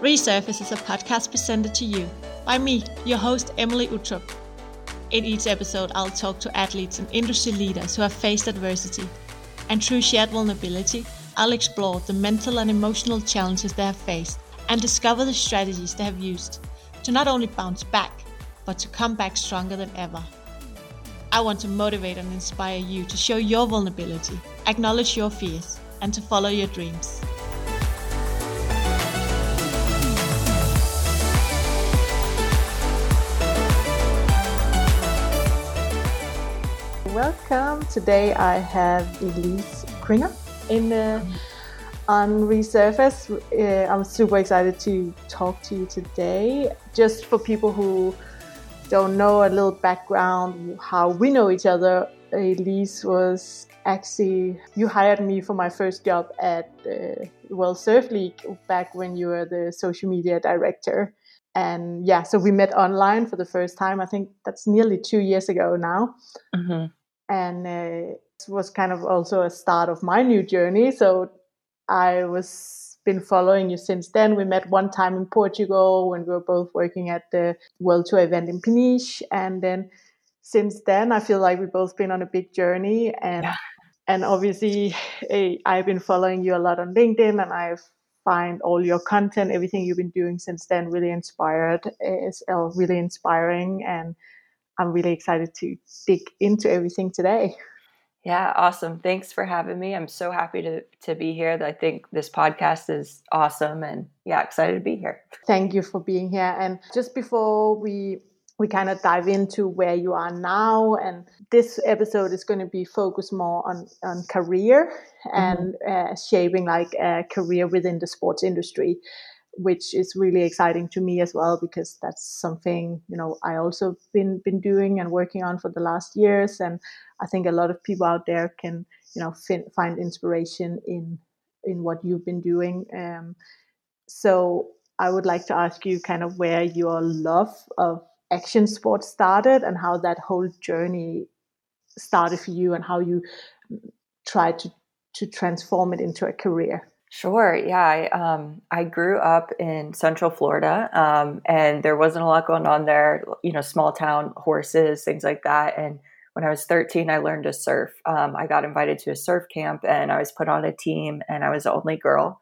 Resurface is a podcast presented to you by me, your host, Emilie Uttrup. In each episode, I'll talk to athletes and industry leaders who have faced adversity. And through shared vulnerability, I'll explore the mental and emotional challenges they have faced and discover the strategies they have used to not only bounce back, but to come back stronger than ever. I want to motivate and inspire you to show your vulnerability, acknowledge your fears, and to follow your dreams. Welcome. Today I have Elise Crigar in uh, on Resurface. Uh, I'm super excited to talk to you today. Just for people who don't know a little background, how we know each other. Elise was actually you hired me for my first job at uh, World Surf League back when you were the social media director. And yeah, so we met online for the first time. I think that's nearly two years ago now. Mm-hmm and uh, it was kind of also a start of my new journey. So I was been following you since then. We met one time in Portugal when we were both working at the World Tour event in Peniche, and then since then I feel like we've both been on a big journey and. Yeah. And obviously, eh, I've been following you a lot on LinkedIn, and I've find all your content, everything you've been doing since then, really inspired, is uh, really inspiring, and I'm really excited to dig into everything today. Yeah, awesome. Thanks for having me. I'm so happy to to be here. I think this podcast is awesome and yeah, excited to be here. Thank you for being here. And just before we we kind of dive into where you are now and this episode is going to be focused more on on career and mm-hmm. uh, shaping like a career within the sports industry which is really exciting to me as well because that's something you know I also been been doing and working on for the last years, and I think a lot of people out there can you know fin- find inspiration in in what you've been doing. Um, so I would like to ask you kind of where your love of action sports started and how that whole journey started for you and how you tried to to transform it into a career. Sure. Yeah. I, um, I grew up in Central Florida, um, and there wasn't a lot going on there. You know, small town horses, things like that. And when I was 13, I learned to surf. Um, I got invited to a surf camp, and I was put on a team, and I was the only girl.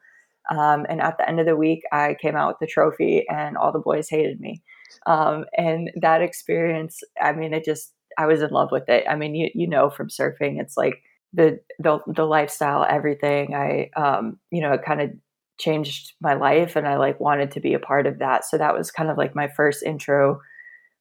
Um, and at the end of the week, I came out with the trophy, and all the boys hated me. Um, and that experience, I mean, it just I was in love with it. I mean, you you know from surfing, it's like the the, the lifestyle, everything. I um, you know, it kind of changed my life, and I like wanted to be a part of that. So that was kind of like my first intro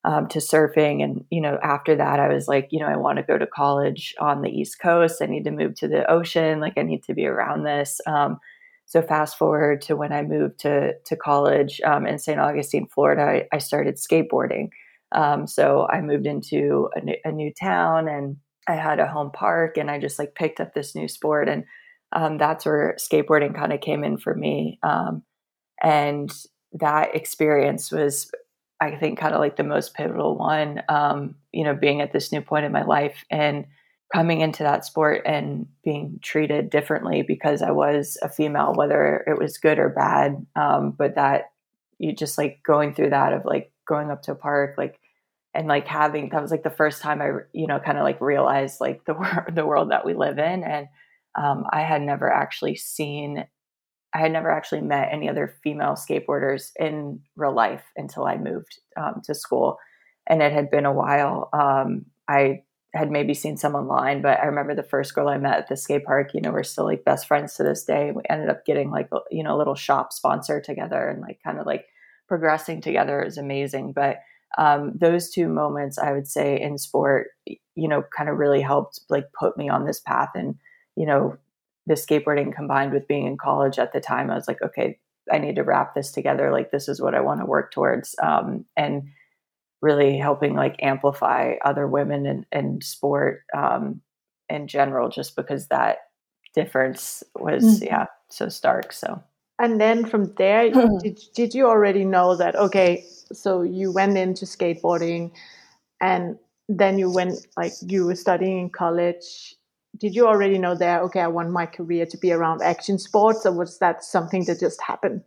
um, to surfing. And you know, after that, I was like, you know, I want to go to college on the East Coast. I need to move to the ocean. Like, I need to be around this. Um, so fast forward to when I moved to to college um, in St. Augustine, Florida, I, I started skateboarding. Um, so I moved into a new, a new town and I had a home park and I just like picked up this new sport. And um, that's where skateboarding kind of came in for me. Um, and that experience was, I think, kind of like the most pivotal one, um, you know, being at this new point in my life and coming into that sport and being treated differently because I was a female, whether it was good or bad. Um, but that you just like going through that of like going up to a park, like and like having that was like the first time I you know kind of like realized like the the world that we live in and um, I had never actually seen I had never actually met any other female skateboarders in real life until I moved um, to school and it had been a while. Um, I had maybe seen some online but I remember the first girl I met at the skate park you know we're still like best friends to this day. We ended up getting like you know a little shop sponsor together and like kind of like progressing together. Is amazing but um, those two moments i would say in sport you know kind of really helped like put me on this path and you know the skateboarding combined with being in college at the time i was like okay i need to wrap this together like this is what i want to work towards um, and really helping like amplify other women in, in sport um, in general just because that difference was mm-hmm. yeah so stark so and then from there did, did you already know that okay so you went into skateboarding and then you went like you were studying in college did you already know there okay i want my career to be around action sports or was that something that just happened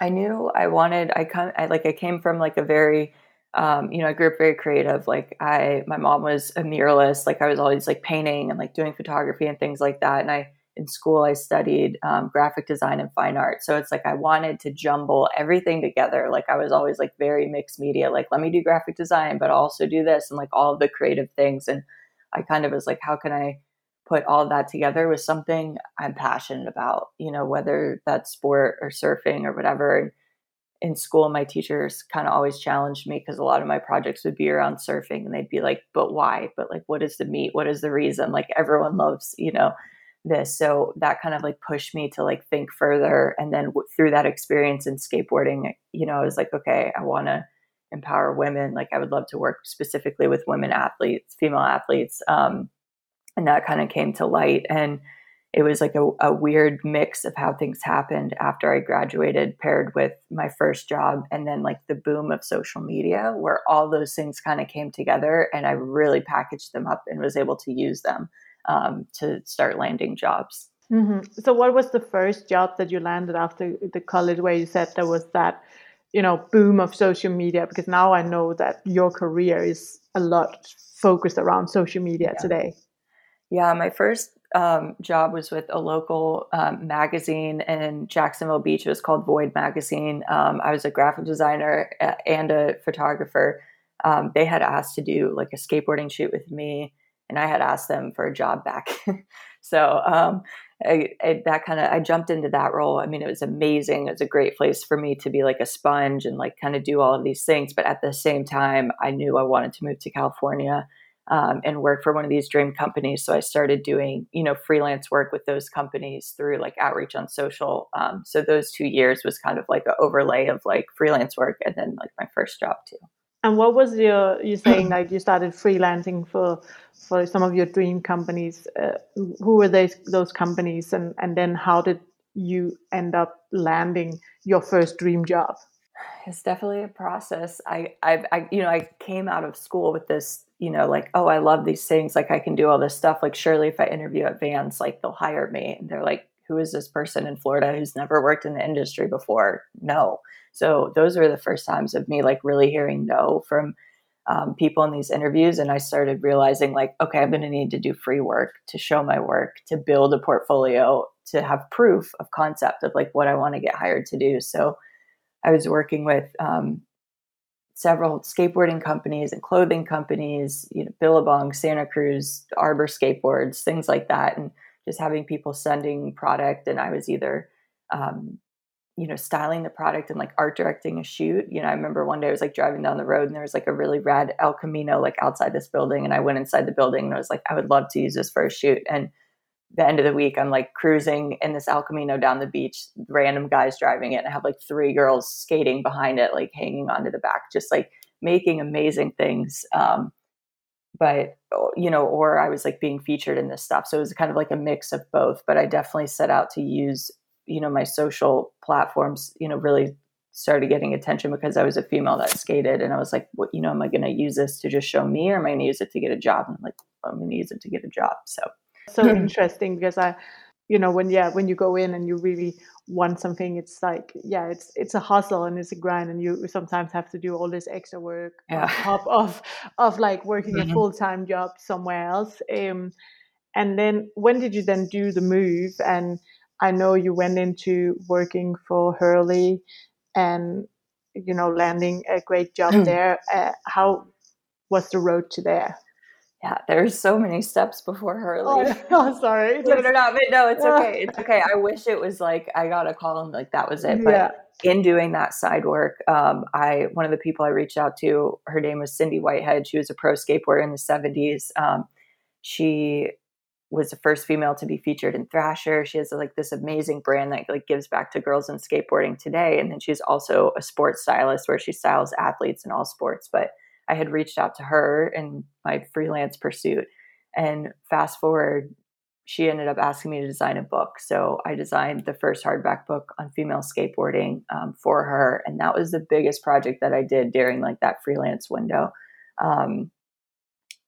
I knew I wanted. I come. I like. I came from like a very, um, you know, I grew up very creative. Like I, my mom was a muralist. Like I was always like painting and like doing photography and things like that. And I, in school, I studied um, graphic design and fine art. So it's like I wanted to jumble everything together. Like I was always like very mixed media. Like let me do graphic design, but also do this and like all of the creative things. And I kind of was like, how can I put all that together with something I'm passionate about, you know, whether that's sport or surfing or whatever. And in school, my teachers kind of always challenged me because a lot of my projects would be around surfing and they'd be like, but why? But like, what is the meat? What is the reason? Like, everyone loves, you know, this. So that kind of like pushed me to like think further. And then w- through that experience in skateboarding, you know, I was like, okay, I want to empower women. Like, I would love to work specifically with women athletes, female athletes. Um, and that kind of came to light and it was like a, a, weird mix of how things happened after i graduated paired with my first job and then like the boom of social media where all those things kind of came together and i really packaged them up and was able to use them um, to start landing jobs mm-hmm. so what was the first job that you landed after the college where you said there was that you know boom of social media because now i know that your career is a lot focused around social media yeah. today yeah, my first um, job was with a local um, magazine in Jacksonville Beach. It was called Void Magazine. Um, I was a graphic designer uh, and a photographer. Um, they had asked to do like a skateboarding shoot with me, and I had asked them for a job back. so um, I, I, that kind of I jumped into that role. I mean, it was amazing. It was a great place for me to be like a sponge and like kind of do all of these things. But at the same time, I knew I wanted to move to California um, and work for one of these dream companies. So I started doing, you know, freelance work with those companies through like outreach on social. Um, so those two years was kind of like an overlay of like freelance work and then like my first job too. And what was your you saying like you started freelancing for for some of your dream companies? Uh, who were those those companies, and and then how did you end up landing your first dream job? It's definitely a process. I, I, I, you know, I came out of school with this you know, like, oh, I love these things. Like, I can do all this stuff. Like, surely if I interview at Vans, like, they'll hire me. And they're like, who is this person in Florida who's never worked in the industry before? No. So, those were the first times of me, like, really hearing no from um, people in these interviews. And I started realizing, like, okay, I'm going to need to do free work to show my work, to build a portfolio, to have proof of concept of like what I want to get hired to do. So, I was working with um, several skateboarding companies and clothing companies, you know, Billabong, Santa Cruz, Arbor Skateboards, things like that, and just having people sending product. And I was either, um, you know, styling the product and like art directing a shoot. You know, I remember one day I was like driving down the road and there was like a really rad El Camino like outside this building, and I went inside the building and I was like, I would love to use this for a shoot. And the end of the week, I'm like cruising in this El Camino down the beach, random guys driving it, and I have like three girls skating behind it, like hanging onto the back, just like making amazing things. Um, but you know, or I was like being featured in this stuff, so it was kind of like a mix of both. But I definitely set out to use, you know, my social platforms, you know, really started getting attention because I was a female that skated, and I was like, what, you know, am I going to use this to just show me, or am I going to use it to get a job? And I'm like, I'm going to use it to get a job. So so interesting because I, you know, when yeah, when you go in and you really want something, it's like yeah, it's it's a hustle and it's a grind, and you sometimes have to do all this extra work yeah. on top of of like working mm-hmm. a full time job somewhere else. Um, and then when did you then do the move? And I know you went into working for Hurley, and you know, landing a great job mm. there. Uh, how was the road to there? Yeah, there's so many steps before Hurley. Oh, oh sorry. no, no, no, no, it's okay. It's okay. I wish it was like I got a call and like that was it. But yeah. in doing that side work, um, I one of the people I reached out to, her name was Cindy Whitehead. She was a pro skateboarder in the 70s. Um, she was the first female to be featured in Thrasher. She has like this amazing brand that like gives back to girls in skateboarding today. And then she's also a sports stylist where she styles athletes in all sports. But I had reached out to her in my freelance pursuit. And fast forward, she ended up asking me to design a book. So I designed the first hardback book on female skateboarding um, for her. And that was the biggest project that I did during like that freelance window. Um,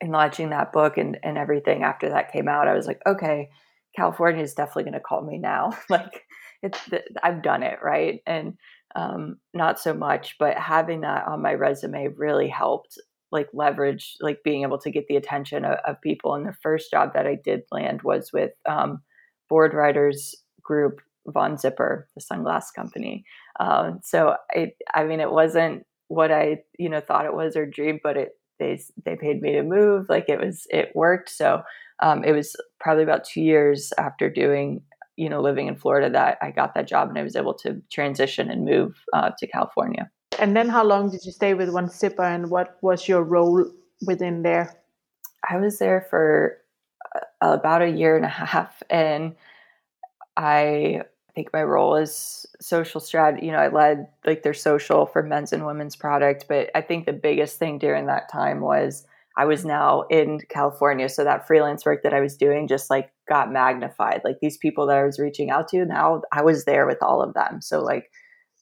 and launching that book and, and everything after that came out, I was like, okay, California is definitely going to call me now. like it's, I've done it. Right. And um, not so much. But having that on my resume really helped, like leverage, like being able to get the attention of, of people. And the first job that I did land was with um, Boardriders Group Von Zipper, the sunglass company. Um, so I, I mean, it wasn't what I, you know, thought it was or dreamed, but it they they paid me to move. Like it was, it worked. So um, it was probably about two years after doing, you know, living in Florida that I got that job and I was able to transition and move uh, to California. And then, how long did you stay with Von Zipper, and what was your role within there? I was there for uh, about a year and a half, and I I think my role is social strategy. You know, I led like their social for men's and women's product, but I think the biggest thing during that time was I was now in California. So that freelance work that I was doing just like got magnified. Like these people that I was reaching out to, now I was there with all of them. So like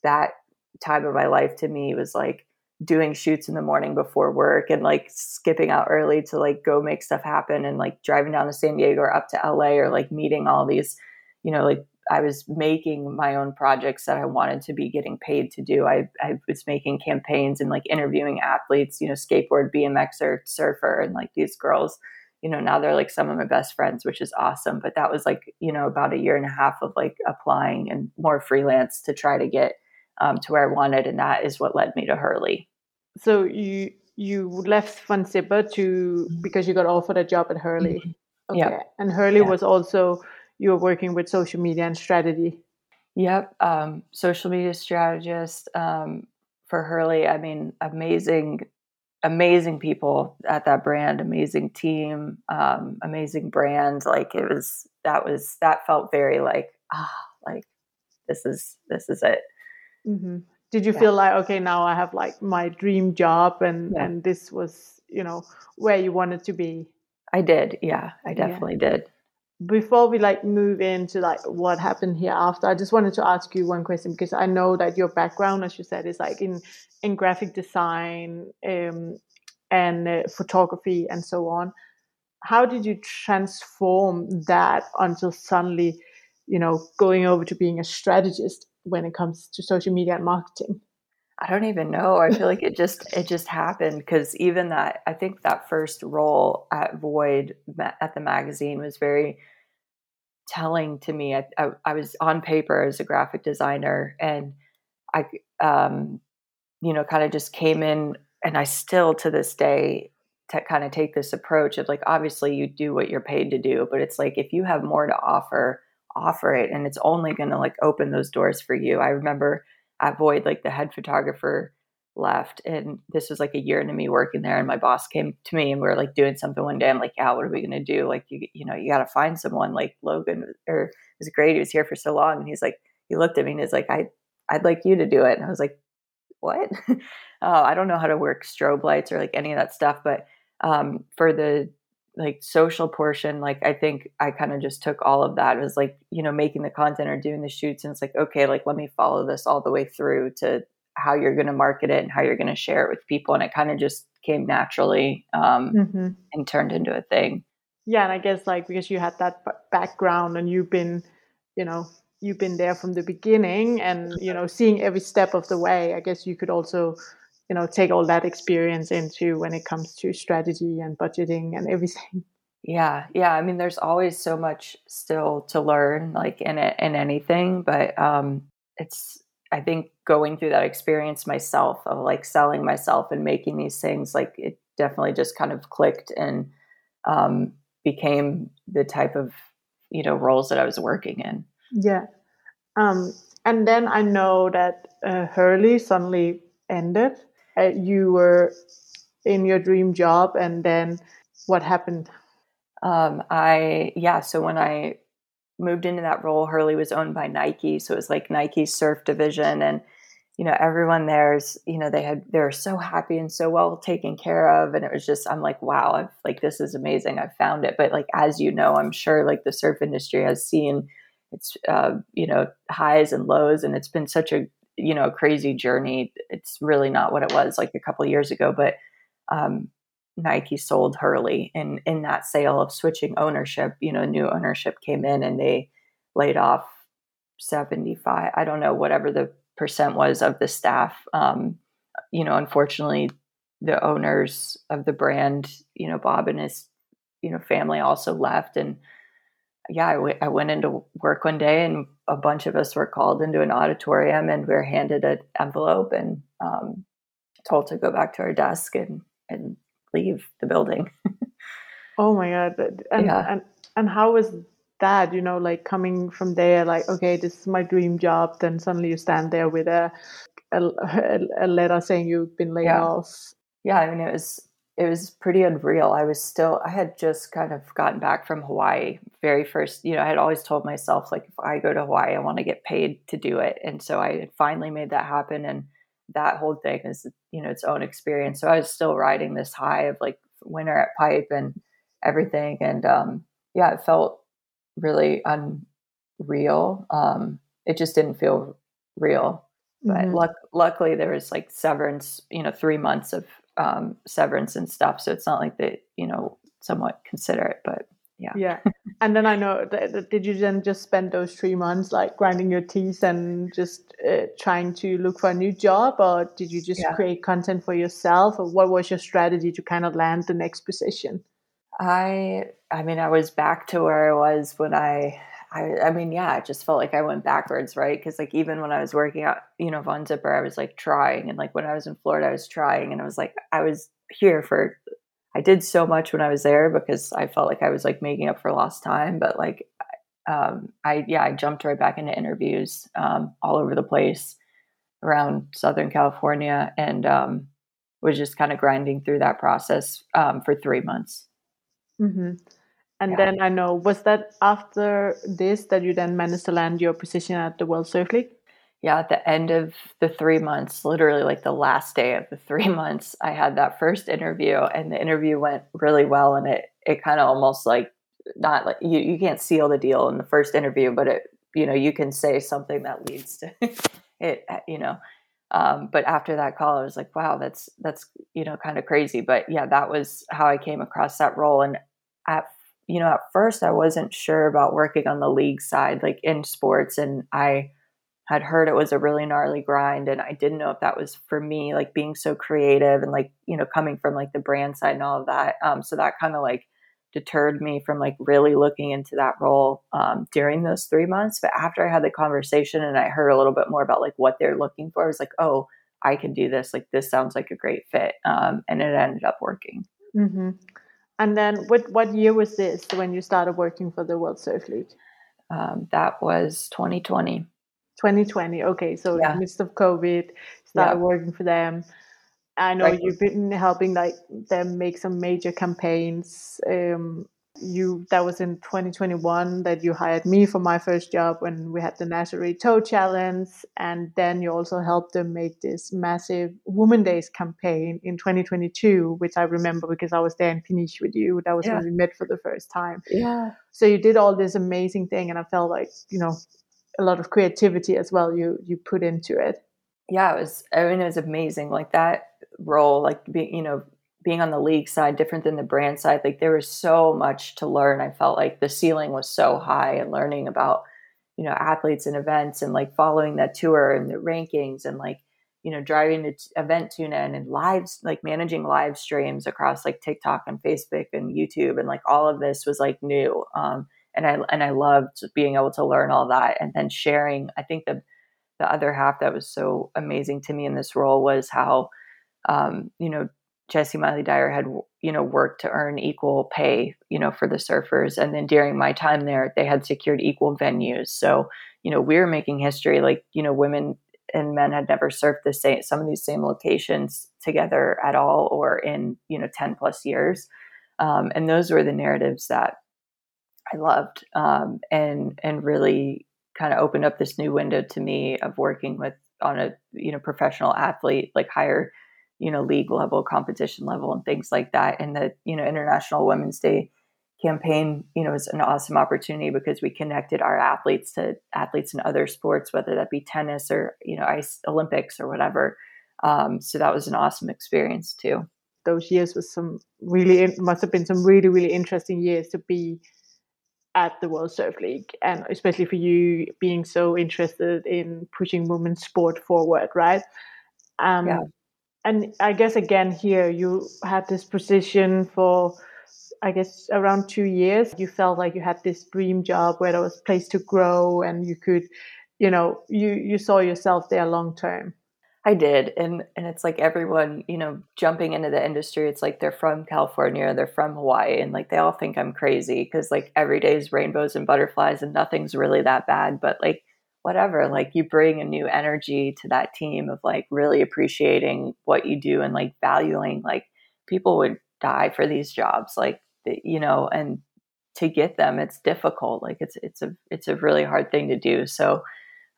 that time of my life to me was like doing shoots in the morning before work and like skipping out early to like go make stuff happen and like driving down to San Diego or up to LA or like meeting all these, you know, like I was making my own projects that I wanted to be getting paid to do. I, I was making campaigns and like interviewing athletes, you know, skateboard, BMX or surfer, and like these girls, you know, now they're like some of my best friends, which is awesome. But that was like, you know, about a year and a half of like applying and more freelance to try to get um, to where I wanted, and that is what led me to Hurley. So you you left Von Zipper to because you got offered a job at Hurley. Mm-hmm. Okay. Yeah. And Hurley yeah. was also you were working with social media and strategy. Yep, um, social media strategist um, for Hurley. I mean, amazing, amazing people at that brand, amazing team, um, amazing brand. Like it was, that was that felt very like ah, like this is this is it. Mm-hmm. Did you yeah. feel like okay, now I have like my dream job, and yeah. and this was you know where you wanted to be? I did, yeah, I definitely yeah. did before we like move into like what happened here after i just wanted to ask you one question because i know that your background as you said is like in in graphic design um, and uh, photography and so on. How did you transform that until suddenly you know going over to being a strategist when it comes to social media and marketing I don't even know. I feel like it just it just happened because even that I think that first role at Void at the magazine was very telling to me. I, I, I was on paper as a graphic designer, and I, um, you know, kind of just came in, and I still to this day to kind of take this approach of like obviously you do what you're paid to do, but it's like if you have more to offer, offer it, and it's only going to like open those doors for you. I remember at Void, like the head photographer left and this was like a year into me working there and my boss came to me and we were like doing something one day. I'm like yeah what are we going to do? Like you you know you got to find someone. Like logan or it was great he was here for so long and he's like he looked at me and he's like i i'd like you to do it. And i was like what? Uh, i don't know how to work strobe lights or like any of that stuff but um, for the like social portion like i think i kind of just took all of that it was like you know making the content or doing the shoots and it's like okay like let me follow this all the way through to how you're going to market it and how you're going to share it with people and it kind of just came naturally um, mm-hmm. and turned into a thing yeah and i guess like because you had that background and you've been you know you've been there from the beginning and you know seeing every step of the way i guess you could also you know take all that experience into when it comes to strategy and budgeting and everything. Yeah yeah i mean there's always so much still to learn like in it in anything but um it's i think going through that experience myself of like selling myself and making these things like it definitely just kind of clicked and um became the type of you know roles that i was working in. Yeah um and then i know that uh, hurley suddenly ended uh, you were in your dream job and then what happened? Um, i yeah so when i moved into that role hurley was owned by nike so it was like nike's surf division and you know everyone there's you know they had they're so happy and so well taken care of and it was just i'm like wow i've like this is amazing i've found it. But like as you know i'm sure like the surf industry has seen its uh, you know highs and lows and it's been such a you know, a crazy journey. It's really not what it was like a couple years ago, but um, Nike sold Hurley and in that sale of switching ownership, you know, new ownership came in and they laid off 75, I don't know, whatever the percent was of the staff. Um, you know, unfortunately, the owners of the brand, you know, Bob and his, you know, family also left. And yeah, I, w- I went into work one day and a bunch of us were called into an auditorium and we were handed an envelope and um, told to go back to our desk and, and leave the building. oh my God. And, yeah. and, and how was that, you know, like coming from there, like, okay, this is my dream job. Then suddenly you stand there with a, a, a letter saying you've been laid yeah. off yeah, I mean, it was it was pretty unreal. I was still I had just kind of gotten back from Hawaii. Very first, you know, I had always told myself like if I go to Hawaii, I want to get paid to do it. And so I had finally made that happen and that whole thing is you know its own experience. So I was still riding this high of like winter at pipe and everything and um yeah, it felt really unreal. Um it just didn't feel real. But mm-hmm. luck, luckily there was like severance, you know, 3 months of um, severance and stuff. So it's not like they, you know, somewhat consider it, but yeah. Yeah. and then I know, that, did you then just spend those three months like grinding your teeth and just uh, trying to look for a new job, or did you just yeah. create content for yourself, or what was your strategy to kind of land the next position? I, I mean, I was back to where I was when I I, I mean, yeah, it just felt like I went backwards, right? Because like even when I was working out, you know, Von Zipper, I was like trying, and like when I was in Florida, I was trying, and I was like, I was here for. I did so much when I was there because I felt like I was like making up for lost time, but like, um, I yeah, I jumped right back into interviews um, all over the place around Southern California, and um, was just kind of grinding through that process um, for three months. Mm-hmm. And yeah. then I know, was that after this that you then managed to land your position at the World Surf League? Yeah, at the end of the three months, literally like the last day of the three months, I had that first interview, and the interview went really well. And it it kind of almost like not like you you can't seal the deal in the first interview, but it you know you can say something that leads to it. You know, um, but after that call, I was like, wow, that's that's you know kind of crazy. But yeah, that was how I came across that role. And at you know, at first I wasn't sure about working on the league side, like in sports. And I had heard it was a really gnarly grind. And I didn't know if that was for me, like being so creative and like, you know, coming from like the brand side and all of that. Um, so that kind of like deterred me from like really looking into that role um, during those three months. But after I had the conversation and I heard a little bit more about like what they're looking for, I was like, oh, I can do this. Like this sounds like a great fit. Um, and it ended up working. Mm-hmm. And then what what year was this when you started working for the World Surf League? Um, that was 2020. 2020. Okay, so yeah. in the midst of COVID, started yeah. working for them. I know right. you've been helping like them make some major campaigns. Um, you that was in 2021 that you hired me for my first job when we had the Nazare Toe Challenge, and then you also helped them make this massive Women's Day campaign in 2022, which I remember because I was there in Peniche with you. That was yeah. when we met for the first time. Yeah. So you did all this amazing thing, and I felt like you know a lot of creativity as well. You you put into it. Yeah, it was. I mean, it was amazing. Like that role, like being you know being on the league side different than the brand side like there was so much to learn. I felt like the ceiling was so high and learning about you know athletes and events and like following that tour and the rankings and like you know driving the event tune in and lives like managing live streams across like tiktok and facebook and youtube and like all of this was like new um and i and i loved being able to learn all that and then sharing. I think the the other half that was so amazing to me in this role was how um, you know Jessi Miley-Dyer had, you know, worked to earn equal pay, you know, for the surfers. And then during my time there, they had secured equal venues. So, you know, we were making history. Like, you know, women and men had never surfed the same some of these same locations together at all, or in you know ten plus years. Um, and those were the narratives that I loved, um, and and really kind of opened up this new window to me of working with on a you know professional athlete, like higher you know league level competition level and things like that and the you know international women's day campaign you know was an awesome opportunity because we connected our athletes to athletes in other sports whether that be tennis or you know ice olympics or whatever um, so that was an awesome experience too those years was some really must have been some really really interesting years to be at the World Surf League, and especially for you being so interested in pushing women's sport forward, right? Um, yeah. And I guess again here you had this position for, I guess around two years. You felt like you had this dream job where there was place to grow, and you could, you know, you you saw yourself there long term. I did. And and it's like everyone, you know, jumping into the industry, it's like they're from California, they're from Hawaii, and like they all think I'm crazy because like every day is rainbows and butterflies and nothing's really that bad. But like whatever, like you bring a new energy to that team of like really appreciating what you do and like valuing like people would die for these jobs. Like you know, and to get them it's difficult. Like it's it's a it's a really hard thing to do. So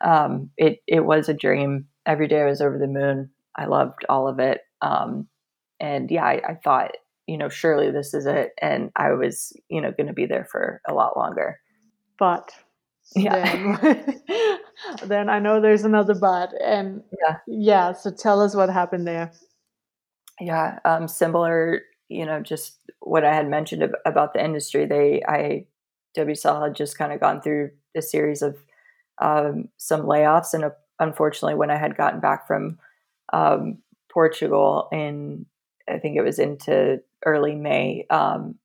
um it it was a dream every day I was over the moon. I loved all of it. Um, and yeah, I, I, thought, you know, surely this is it. And I was, you know, going to be there for a lot longer. But yeah. Then, then I know there's another but. And yeah. Yeah. So tell us what happened there. Yeah. Um, similar, you know, just what I had mentioned about the industry. They, I, WSL had just kind of gone through a series of um, some layoffs and a unfortunately, when I had gotten back from um, Portugal in, I think it was into early May, um,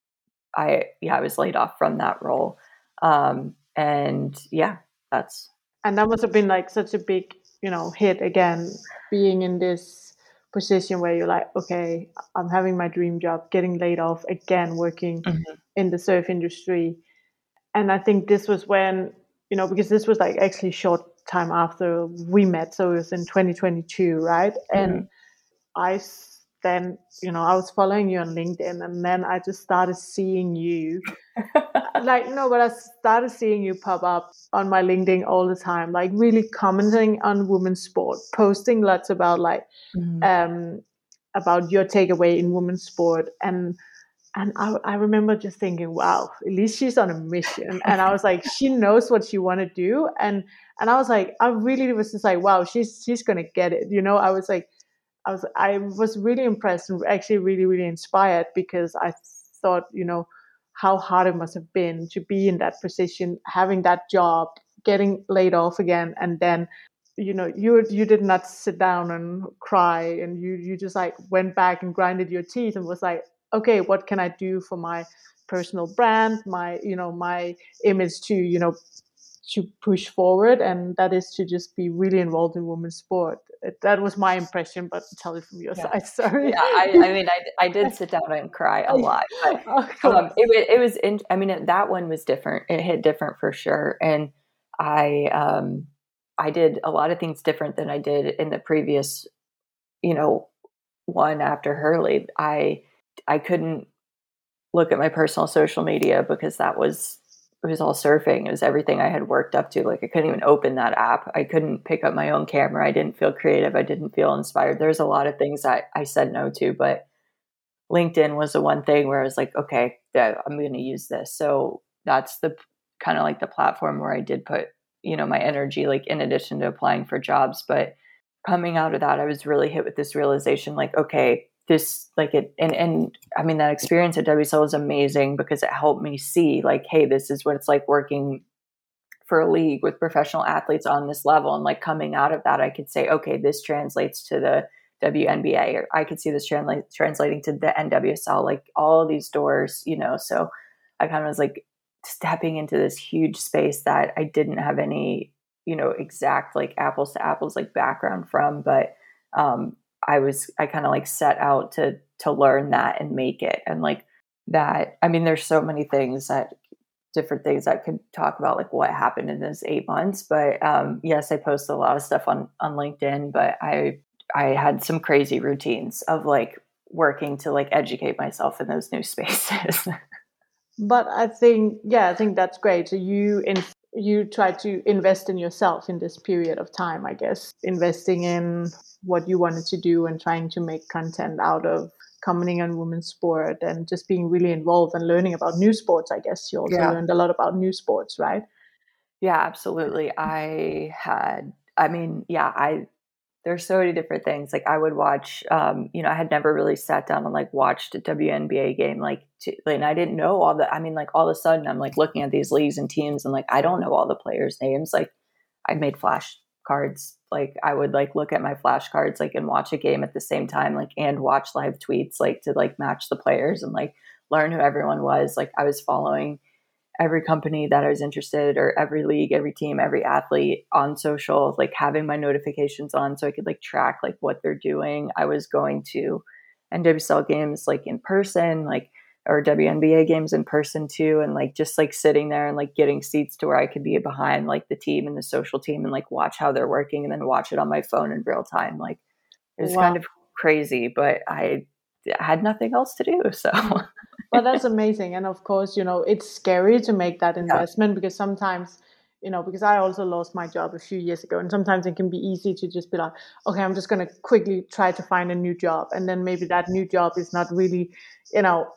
I yeah I was laid off from that role, um, and yeah, that's and that must have been like such a big you know hit again, being in this position where you're like, okay, I'm having my dream job, getting laid off again, working mm-hmm. in the surf industry, and I think this was when you know because this was like actually short time after we met. So it was in 2022, right? Mm-hmm. And I then, you know, I was following you on LinkedIn and then I just started seeing you. like, no, but I started seeing you pop up on my LinkedIn all the time, like really commenting on women's sport, posting lots about like, mm-hmm. um, about your takeaway in women's sport. And and I, I remember just thinking, wow, at least she's on a mission. And I was like, she knows what she want to do. And and I was like, I really was just like, wow, she's she's gonna get it. You know, I was like, I was I was really impressed and actually really really inspired because I thought, you know, how hard it must have been to be in that position, having that job, getting laid off again, and then you know you you did not sit down and cry and you you just like went back and grinded your teeth and was like okay what can i do for my personal brand my you know my image to you know to push forward and that is to just be really involved in women's sport. That was my impression but tell it from your yeah. side sorry. Yeah I, I, mean I, I did sit down and cry a lot but um, it, it was in, i mean it, that one was different. It hit different for sure and i um i did a lot of things different than i did in the previous you know one after hurley. I i couldn't look at my personal social media because that was it was all surfing. It was everything I had worked up to. Like I couldn't even open that app. I couldn't pick up my own camera. I didn't feel creative. I didn't feel inspired. There's a lot of things that I said no to, but LinkedIn was the one thing where I was like, okay, yeah, I'm going to use this. So that's the kind of like the platform where I did put, you know, my energy, like in addition to applying for jobs. But coming out of that, I was really hit with this realization like, okay, this like it and and I mean that experience at WSL was amazing because it helped me see like hey this is what it's like working for a league with professional athletes on this level. And like coming out of that I could say okay this translates to the WNBA or I could see this translate translating to the NWSL like all these doors you know? So I kind of was like stepping into this huge space that I didn't have any you know exact like apples to apples like background from. But um I was I kind of like set out to to learn that and make it and like that I mean there's so many things that different things I could talk about like what happened in those 8 months but um yes I post a lot of stuff on on LinkedIn but I I had some crazy routines of like working to like educate myself in those new spaces. but I think yeah, I think that's great. So you in you try to invest in yourself in this period of time, I guess, investing in what you wanted to do and trying to make content out of commenting on women's sport and just being really involved and learning about new sports. I guess you also yeah. learned a lot about new sports, right? Yeah, absolutely. I had, I mean, yeah, I, there's so many different things. Like I would watch, um, you know, I had never really sat down and like watched a WNBA game, like, to, and I didn't know all the. I mean, like all of a sudden, I'm like looking at these leagues and teams, and like I don't know all the players' names. Like I made flash cards. Like I would like look at my flashcards, like and watch a game at the same time, like and watch live tweets, like to like match the players and like learn who everyone was. Like I was following every company that I was interested or every league, every team, every athlete on social, like having my notifications on so I could like track like what they're doing. I was going to NWSL games like in person, like or WNBA games in person too and like just like sitting there and like getting seats to where I could be behind like the team and the social team and like watch how they're working and then watch it on my phone in real time. Like it was wow. kind of crazy, but I had nothing else to do. So well, that's amazing. And of course, you know, it's scary to make that investment yeah. because sometimes, you know, because I also lost my job a few years ago, and sometimes it can be easy to just be like, okay, I'm just going to quickly try to find a new job. And then maybe that new job is not really, you know,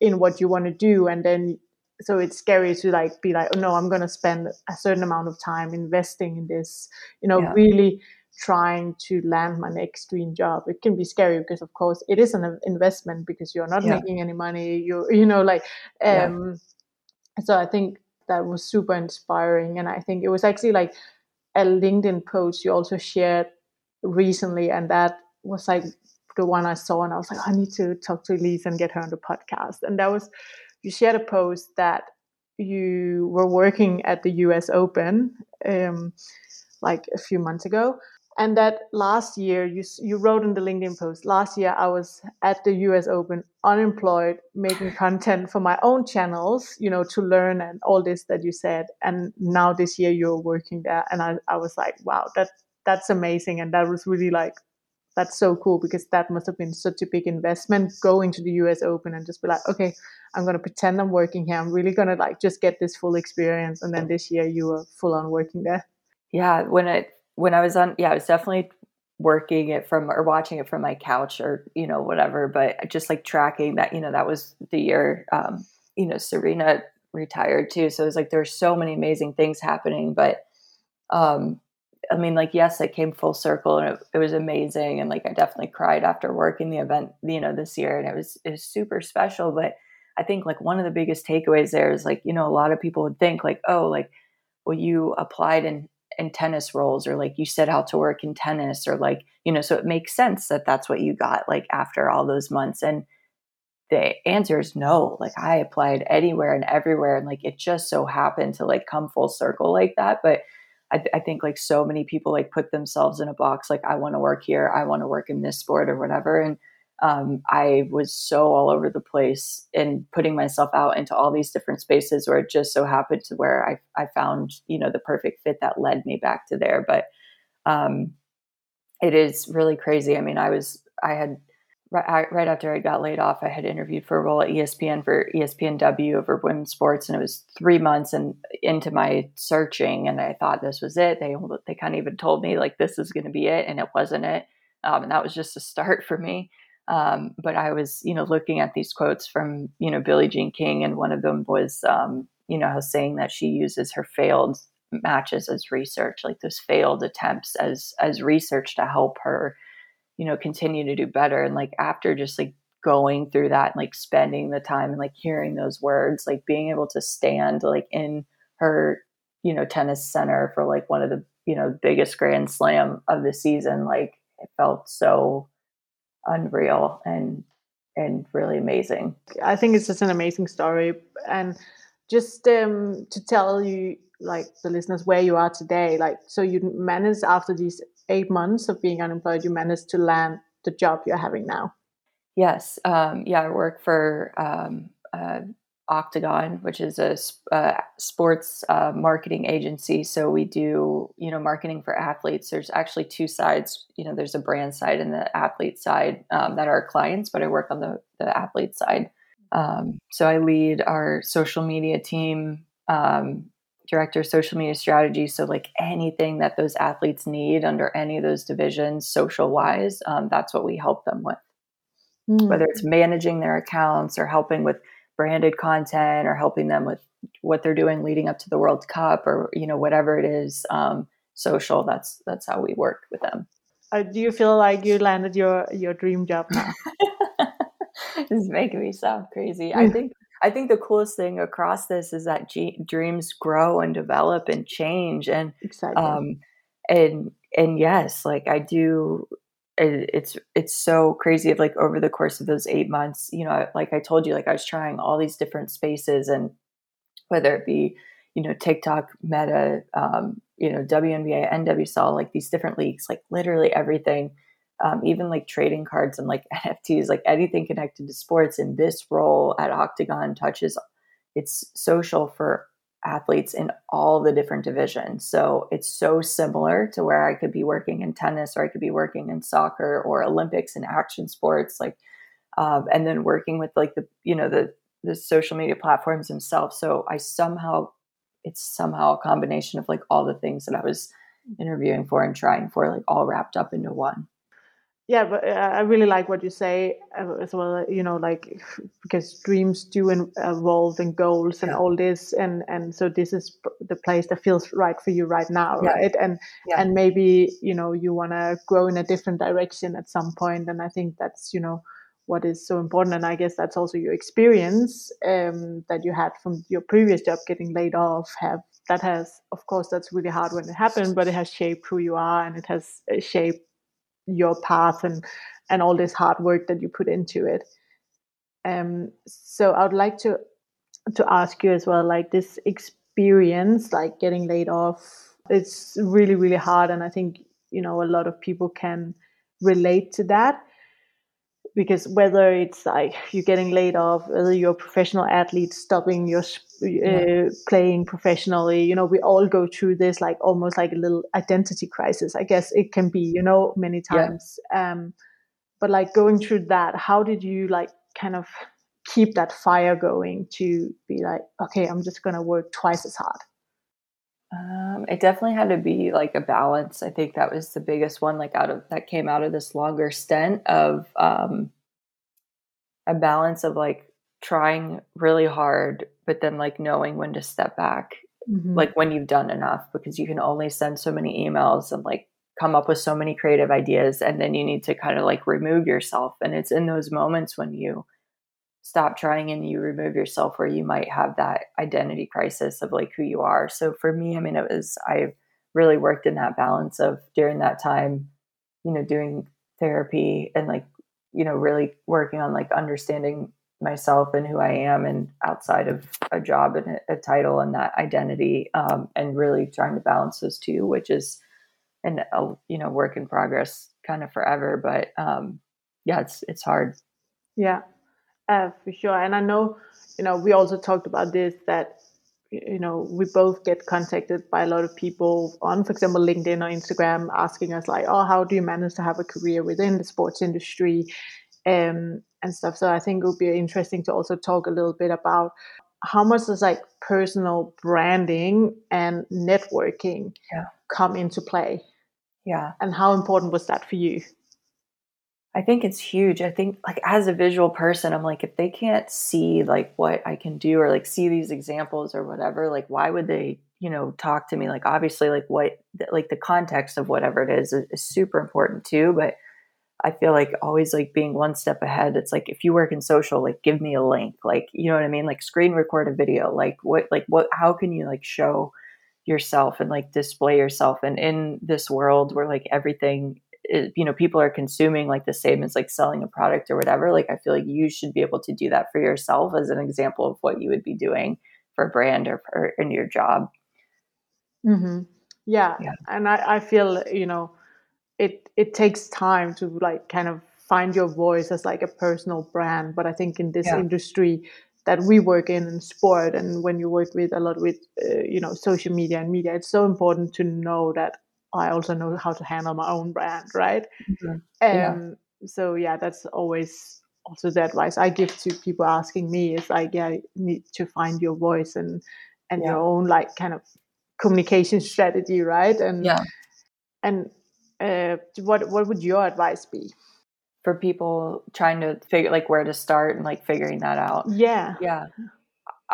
in what you want to do. And then, so it's scary to like be like, oh no, I'm going to spend a certain amount of time investing in this, you know, yeah. really trying to land my next dream job. It can be scary because of course it is an investment because you're not yeah. making any money. You you know like um yeah. so i think that was super inspiring. And i think it was actually like a linkedin post you also shared recently and that was like the one i saw and i was like i need to talk to elise and get her on the podcast. And that was you shared a post that you were working at the us open um, like a few months ago and that last year you you wrote in the LinkedIn post last year I was at the US Open unemployed making content for my own channels you know to learn and all this that you said. And now this year you're working there. And I, I was like wow that that's amazing. And that was really like that's so cool because that must have been such a big investment going to the US Open and just be like okay I'm to pretend I'm working here. I'm really to like just get this full experience. And then this year you were full on working there. Yeah when it when I was on, yeah, I was definitely working it from or watching it from my couch or you know whatever. But just like tracking that, you know, that was the year, um, you know, Serena retired too. So it was like there there's so many amazing things happening, but um, I mean, like, yes, it came full circle and it, it, was amazing. And like, I definitely cried after working the event, you know, this year. And it was, it was super special. But I think like one of the biggest takeaways there is like, you know, a lot of people would think like, oh, like, well, you applied in in tennis roles or like you set out to work in tennis or like you know so it makes sense that that's what you got like after all those months. And the answer is no like i applied anywhere and everywhere and like it just so happened to like come full circle like that. But I, I think like so many people like put themselves in a box like i want to work here i want to work in this sport or whatever and um, I was so all over the place and putting myself out into all these different spaces where it just so happened to where I, I found, you know, the perfect fit that led me back to there. But um, it is really crazy. I mean, I was, I had, right, right after I got laid off, I had interviewed for a role at ESPN for ESPNW over women's sports, and it was three months and into my searching, and I thought this was it. They they kind of even told me like this is going to be it, and it wasn't it. Um, and that was just a start for me. Um, but I was, you know, looking at these quotes from, you know, Billie Jean King, and one of them was, um, you know, saying that she uses her failed matches as research, like those failed attempts as as research to help her, you know, continue to do better. And like after just like going through that, and, like spending the time and like hearing those words, like being able to stand like in her, you know, tennis center for like one of the you know biggest Grand Slam of the season, like it felt so unreal and and really amazing. I think it's just an amazing story, and just um, to tell you, like the listeners, where you are today. Like, so you managed after these eight months of being unemployed, you managed to land the job you're having now. Yes, um, yeah, I work for um, uh, Octagon, which is a uh, sports uh, marketing agency. So we do, you know, marketing for athletes. There's actually two sides. You know, there's a brand side and the athlete side um, that are clients, but I work on the the athlete side. Um, so I lead our social media team, um, director of social media strategy. So like anything that those athletes need under any of those divisions, social wise, um, that's what we help them with. Mm. Whether it's managing their accounts or helping with branded content or helping them with what they're doing leading up to the World Cup or you know whatever it is um, social. That's that's how we work with them. Uh, do you feel like you landed your your dream job now? this is making me sound crazy. I think I think the coolest thing across this is that G- dreams grow and develop and change, and exactly. um, and and yes, like I do. It, it's it's so crazy. Of like over the course of those eight months, you know, like I told you, like I was trying all these different spaces, and whether it be you know TikTok, Meta, um, you know WNBA, NWSL, like these different leagues, like literally everything um, even like trading cards and like NFTs, like anything connected to sports. In this role at Octagon touches it's social for athletes in all the different divisions. So it's so similar to where I could be working in tennis or I could be working in soccer or Olympics and action sports, like, um, and then working with like the, you know, the, the social media platforms themselves. So I somehow, it's somehow a combination of like all the things that I was interviewing for and trying for, like all wrapped up into one yeah but uh, i really like what you say uh, as well you know like because dreams do evolve and goals and yeah. all this and and so this is the place that feels right for you right now yeah. right and yeah. and maybe you know you want to grow in a different direction at some point and i think that's you know what is so important and i guess that's also your experience um, that you had from your previous job getting laid off have that has of course that's really hard when it happened but it has shaped who you are and it has uh, shaped your path and and all this hard work that you put into it. Um so i would like to to ask you as well like this experience like getting laid off it's really really hard and i think you know a lot of people can relate to that because whether it's like you're getting laid off, whether you're a professional athlete stopping your uh, yeah. playing professionally, you know, we all go through this like almost like a little identity crisis. I guess it can be, you know, many times. Yeah. Um, but like going through that, how did you like kind of keep that fire going to be like, okay, I'm just gonna work twice as hard? Um, it definitely had to be like a balance. I think that was the biggest one, like out of that came out of this longer stint of um, a balance of like trying really hard, but then like knowing when to step back, mm-hmm. like when you've done enough, because you can only send so many emails and like come up with so many creative ideas, and then you need to kind of like remove yourself. And it's in those moments when you stop trying and you remove yourself where you might have that identity crisis of like who you are. So for me, I mean, it was, I really worked in that balance of during that time, you know, doing therapy and like, you know, really working on like understanding myself and who I am and outside of a job and a, title and that identity um, and really trying to balance those two, which is an, a, you know, work in progress kind of forever. But um, yeah, it's, it's hard. Yeah, uh, for sure. And I know, you know, we also talked about this that, you know, we both get contacted by a lot of people on, for example, LinkedIn or Instagram asking us, like, oh, how do you manage to have a career within the sports industry um, and stuff. So I think it would be interesting to also talk a little bit about how much does like personal branding and networking yeah. come into play? Yeah. And how important was that for you? I think it's huge. I think like as a visual person, I'm like if they can't see like what I can do or like see these examples or whatever, like why would they, you know, talk to me? Like obviously like what like the context of whatever it is is, is super important too, but I feel like always like being one step ahead. It's like if you work in social, like give me a link. Like, you know what I mean? Like screen record a video. Like what like what how can you like show yourself and like display yourself and in this world where like everything it, you know people are consuming like the same as like selling a product or whatever like i feel like you should be able to do that for yourself as an example of what you would be doing for a brand or, for in your job mm-hmm. yeah. yeah and I, I feel you know it it takes time to like kind of find your voice as like a personal brand but i think in this yeah. industry that we work in in sport and when you work with a lot with uh, you know social media and media it's so important to know that I also know how to handle my own brand, right? Mm-hmm. Um, yeah. So yeah, that's always also the advice I give to people asking me is like, yeah, you need to find your voice and and yeah. your own like kind of communication strategy, right? And yeah, and uh, what what would your advice be for people trying to figure like where to start and like figuring that out? Yeah, yeah.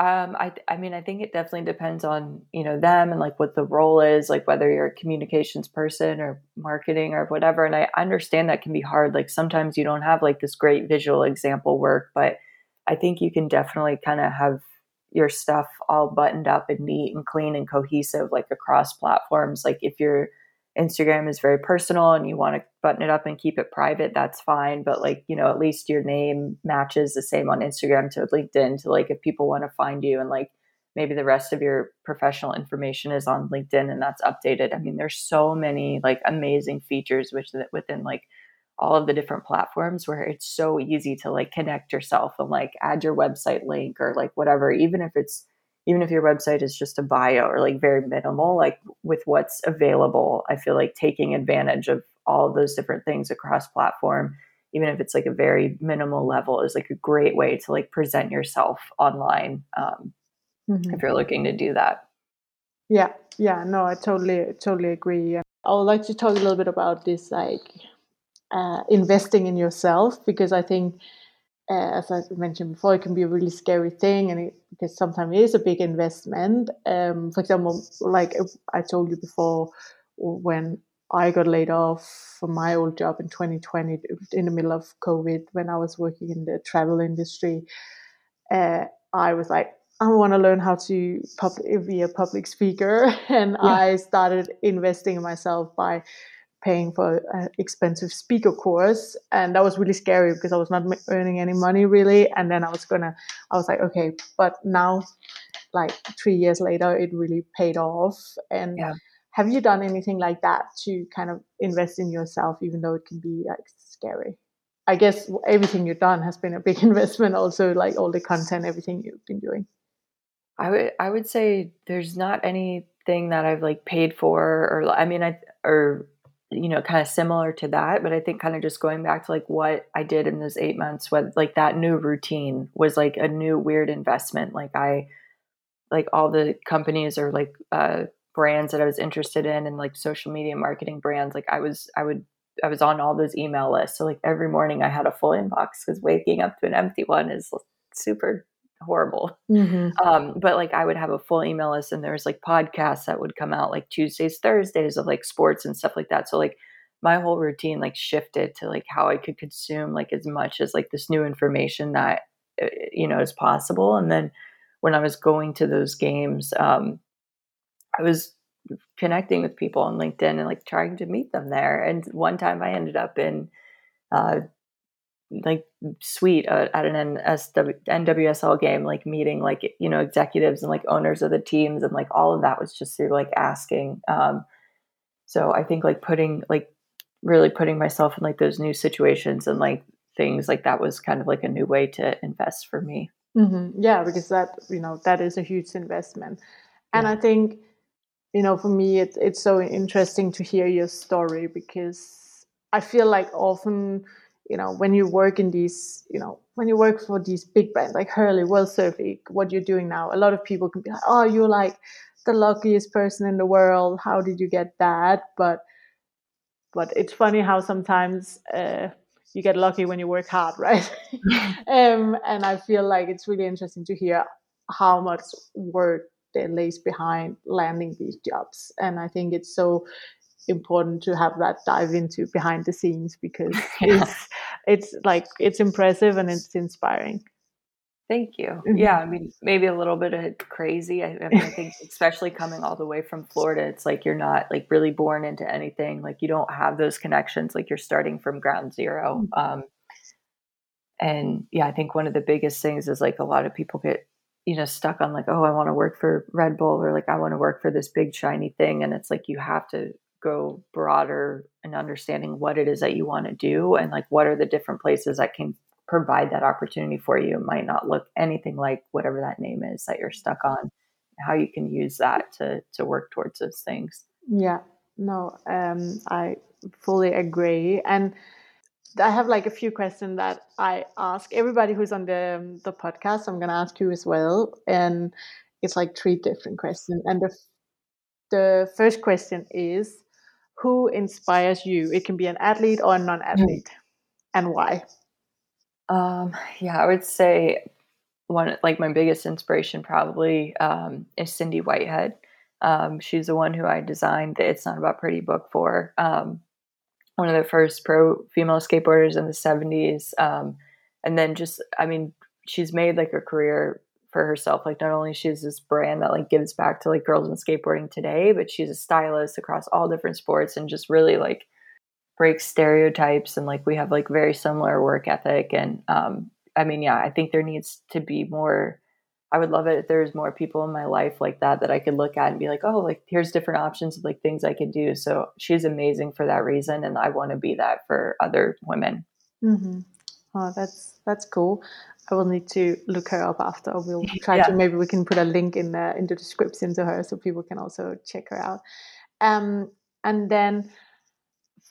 Um, I, I mean, I think it definitely depends on you know them and like what the role is, like whether you're a communications person or marketing or whatever. And I understand that can be hard. Like sometimes you don't have like this great visual example work, but I think you can definitely kind of have your stuff all buttoned up and neat and clean and cohesive, like across platforms. Like if you're Instagram is very personal and you want to button it up and keep it private, that's fine. But like, you know, at least your name matches the same on Instagram to LinkedIn to like if people want to find you and like maybe the rest of your professional information is on LinkedIn and that's updated. I mean, there's so many like amazing features which within like all of the different platforms where it's so easy to like connect yourself and like add your website link or like whatever, even if it's even if your website is just a bio or like very minimal, like with what's available, I feel like taking advantage of all of those different things across platform, even if it's like a very minimal level, is like a great way to like present yourself online um, mm-hmm. if you're looking to do that. Yeah, yeah, no, I totally, totally agree. I would like to talk a little bit about this, like uh, investing in yourself, because I think uh, as I mentioned before, it can be a really scary thing, and it, because sometimes it is a big investment. Um, for example, like I told you before, when I got laid off from my old job in 2020 in the middle of COVID, when I was working in the travel industry, uh, I was like, I want to learn how to public, be a public speaker, and yeah. I started investing in myself by paying for an expensive speaker course and that was really scary because i was not earning any money really and then i was gonna i was like okay but now like three years later it really paid off. And yeah. have you done anything like that to kind of invest in yourself even though it can be like scary? I guess everything you've done has been a big investment also like all the content everything you've been doing. I would i would say there's not anything that i've like paid for or i mean i or you know, kind of similar to that. But I think kind of just going back to like what I did in those eight months, what like that new routine was like a new weird investment. Like I, like all the companies or like uh, brands that I was interested in and like social media marketing brands, like I was, I would, I was on all those email lists. So like every morning I had a full inbox because waking up to an empty one is super horrible. Mm-hmm. Um, but like I would have a full email list and there was like podcasts that would come out like Tuesdays, Thursdays of like sports and stuff like that. So like my whole routine like shifted to like how I could consume like as much as like this new information that uh, you know is possible. And then when I was going to those games, um, I was connecting with people on LinkedIn and like trying to meet them there. And one time I ended up in uh, like suite at, at an NSW, NWSL game, like meeting like you know executives and like owners of the teams, and like all of that was just through like asking. Um, so I think like putting like really putting myself in like those new situations and like things like that was kind of like a new way to invest for me. Mm-hmm. Yeah, because that you know that is a huge investment, and yeah. I think you know for me it's it's so interesting to hear your story because I feel like often you know, when you work in these, you know, when you work for these big brands like Hurley, World Surf League, what you're doing now, a lot of people can be like, oh, you're like the luckiest person in the world. How did you get that? But, but it's funny how sometimes uh, you get lucky when you work hard, right? um, and I feel like it's really interesting to hear how much work there lays behind landing these jobs. And I think it's so important to have that dive into behind the scenes because yeah. it's it's like it's impressive and it's inspiring. Thank you. Mm-hmm. Yeah, I mean, maybe a little bit of crazy. I, I, mean, I think, especially coming all the way from Florida, it's like you're not like really born into anything. Like you don't have those connections. Like you're starting from ground 0 mm-hmm. um, and yeah, I think one of the biggest things is like a lot of people get you know stuck on like, oh, I want to work for Red Bull or like I want to work for this big shiny thing, and it's like you have to go broader and understanding what it is that you want to do and like what are the different places that can provide that opportunity for you it might not look anything like whatever that name is that you're stuck on how you can use that to to work towards those things yeah no um i fully agree and I have like a few questions that I ask everybody who's on the the podcast. I'm gonna ask you as well, and it's like three different questions. And the the first question is, who inspires you? It can be an athlete or a non-athlete, mm. and why? Um, yeah, I would say one like my biggest inspiration probably um, is Cindy Whitehead. Um, she's the one who I designed the It's Not About Pretty book for. Um, one of the first pro female skateboarders in the 70s. Um, and then just, I mean, she's made like a career for herself. Like not only she's this brand that like gives back to like girls in skateboarding today, but she's a stylist across all different sports and just really like breaks stereotypes and like we have like very similar work ethic and um I mean yeah, I think there needs to be more I would love it if there's more people in my life like that that I could look at and be like, oh, like here's different options of like things I could do. So she's amazing for that reason, and I want to be that for other women. Mm-hmm. Oh, that's that's cool. I will need to look her up after. We'll try yeah. to maybe we can put a link in the in the description to her so people can also check her out. Um, and then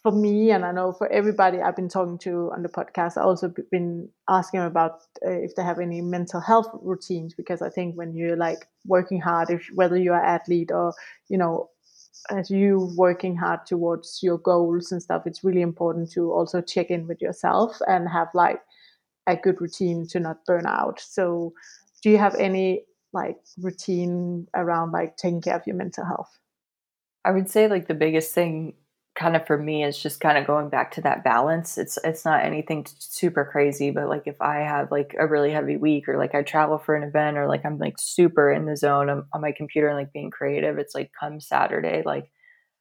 for me, and I know for everybody I've been talking to on the podcast, I also been asking about uh, if they have any mental health routines because I think when you're like working hard, if whether you're an athlete or you know as you working hard towards your goals and stuff, it's really important to also check in with yourself and have like a good routine to not burn out. So, do you have any like routine around like taking care of your mental health? I would say like the biggest thing kind of for me is just kind of going back to that balance. It's it's not anything super crazy, but like if I have like a really heavy week or like I travel for an event or like I'm like super in the zone on, on my computer and like being creative, it's like come Saturday, like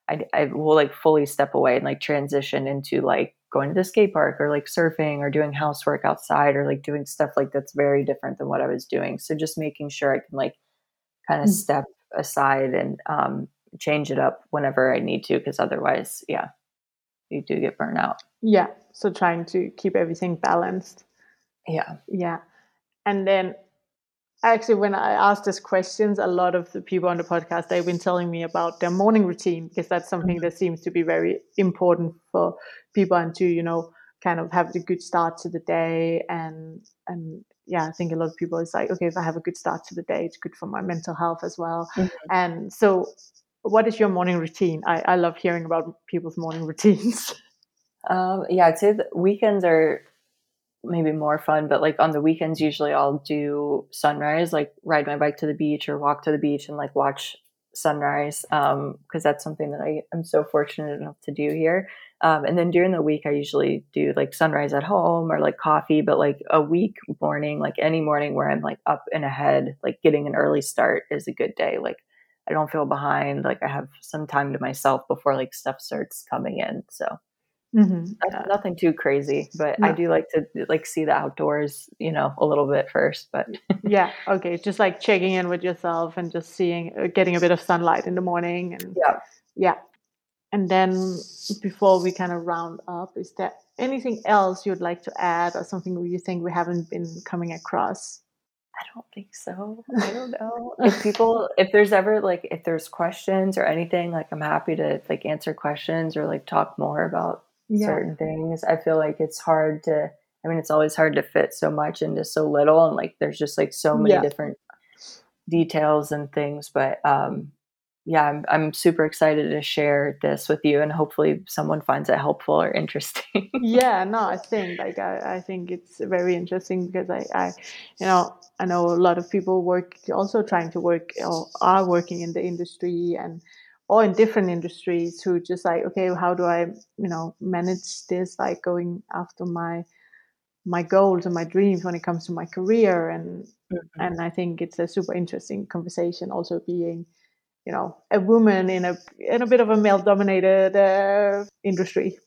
I, I will like fully step away and like transition into like going to the skate park or like surfing or doing housework outside or like doing stuff like that's very different than what I was doing. So just making sure I can like kind of mm-hmm. step aside and um change it up whenever I need to because otherwise, yeah, you do get burnt out. Yeah. So trying to keep everything balanced. Yeah. Yeah. And then actually when I asked this questions, a lot of the people on the podcast they've been telling me about their morning routine because that's something mm-hmm. that seems to be very important for people and to, you know, kind of have a good start to the day and and yeah, I think a lot of people is like, okay, if I have a good start to the day, it's good for my mental health as well. Mm-hmm. And so what is your morning routine? I, I love hearing about people's morning routines. Um, yeah, I'd say the weekends are maybe more fun, but like on the weekends, usually I'll do sunrise, like ride my bike to the beach or walk to the beach and like watch sunrise because um, that's something that I am so fortunate enough to do here. Um, and then during the week, I usually do like sunrise at home or like coffee, but like a week morning, like any morning where I'm like up and ahead, like getting an early start is a good day. Like I don't feel behind. Like I have some time to myself before like stuff starts coming in. So mm-hmm. nothing too crazy, but no. I do like to like see the outdoors, you know, a little bit first. But yeah, okay, just like checking in with yourself and just seeing, uh, getting a bit of sunlight in the morning, and yeah, yeah. And then before we kind of round up, is there anything else you'd like to add, or something you think we haven't been coming across? I don't think so. I don't know. if people, if there's ever like, if there's questions or anything, like I'm happy to like answer questions or like talk more about yeah. certain things. I feel like it's hard to, I mean, it's always hard to fit so much into so little. And like, there's just like so many yeah. different details and things. But um, yeah, I'm, I'm super excited to share this with you and hopefully someone finds it helpful or interesting. yeah, no, I think like I, I think it's very interesting because I, I, you know, I know a lot of people work also trying to work or are working in the industry and or in different industries who just like, okay, how do I, you know, manage this like going after my my goals and my dreams when it comes to my career? And mm-hmm. and I think it's a super interesting conversation also being you know a woman in a in a bit of a male dominated uh, industry.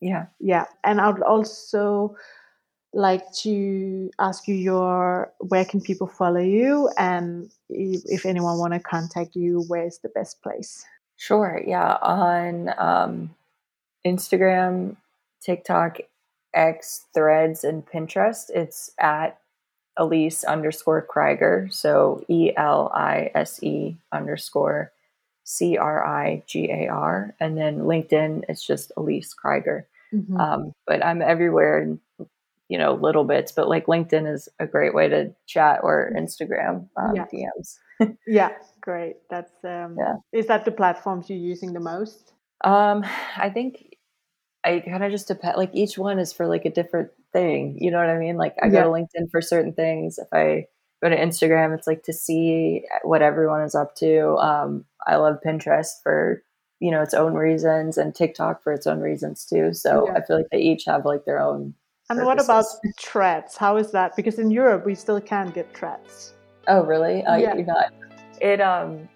Yeah. Yeah. And i would also like to ask you your where can people follow you? And if, if anyone want to contact you where's the best place sure yeah on um, instagram tiktok x threads and pinterest it's at Elise underscore Crigar. So E L I S E underscore C R I G A R. And then LinkedIn, it's just Elise Crigar. Mm-hmm. Um, but I'm everywhere in, you know, little bits, but like LinkedIn is a great way to chat or Instagram um. DMs. yeah, great. That's, um, yeah. is that the platforms you're using the most? Um, I think I kind of just depend, like each one is for like a different thing. You know what I mean? Like I yeah. go to LinkedIn for certain things. If I go to Instagram. It's like to see what everyone is up to. Um, I love Pinterest for you know its own reasons and TikTok for its own reasons too. So yeah. I feel like they each have like their own. And purposes. what about threads? How is that? Because in Europe we still can't get threads. Oh really? Uh, yeah. You're not. It um,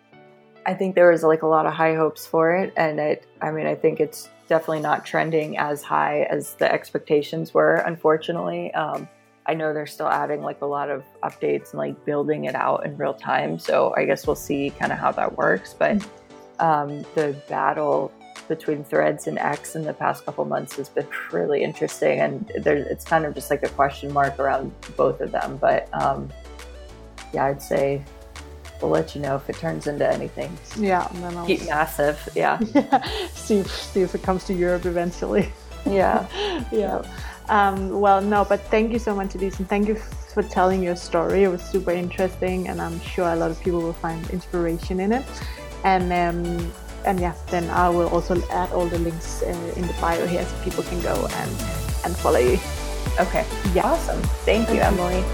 I think there was like a lot of high hopes for it, and it. I mean, I think it's definitely not trending as high as the expectations were. Unfortunately, um, I know they're still adding like a lot of updates and like building it out in real time. So I guess we'll see kind of how that works. But um, the battle between Threads and X in the past couple months has been really interesting, and there, it's kind of just like a question mark around both of them. But um, yeah, I'd say we'll let you know if it turns into anything. Yeah, then I'll keep massive. Yeah. yeah. See if, see if it comes to Europe eventually. Yeah. yeah. Um, well, no, but thank you so much, Elise, and thank you for telling your story. It was super interesting, and I'm sure a lot of people will find inspiration in it. And um, and yeah, then I will also add all the links uh, in the bio here so people can go and and follow you. Okay. Yeah. Awesome. Thank you, Emilie.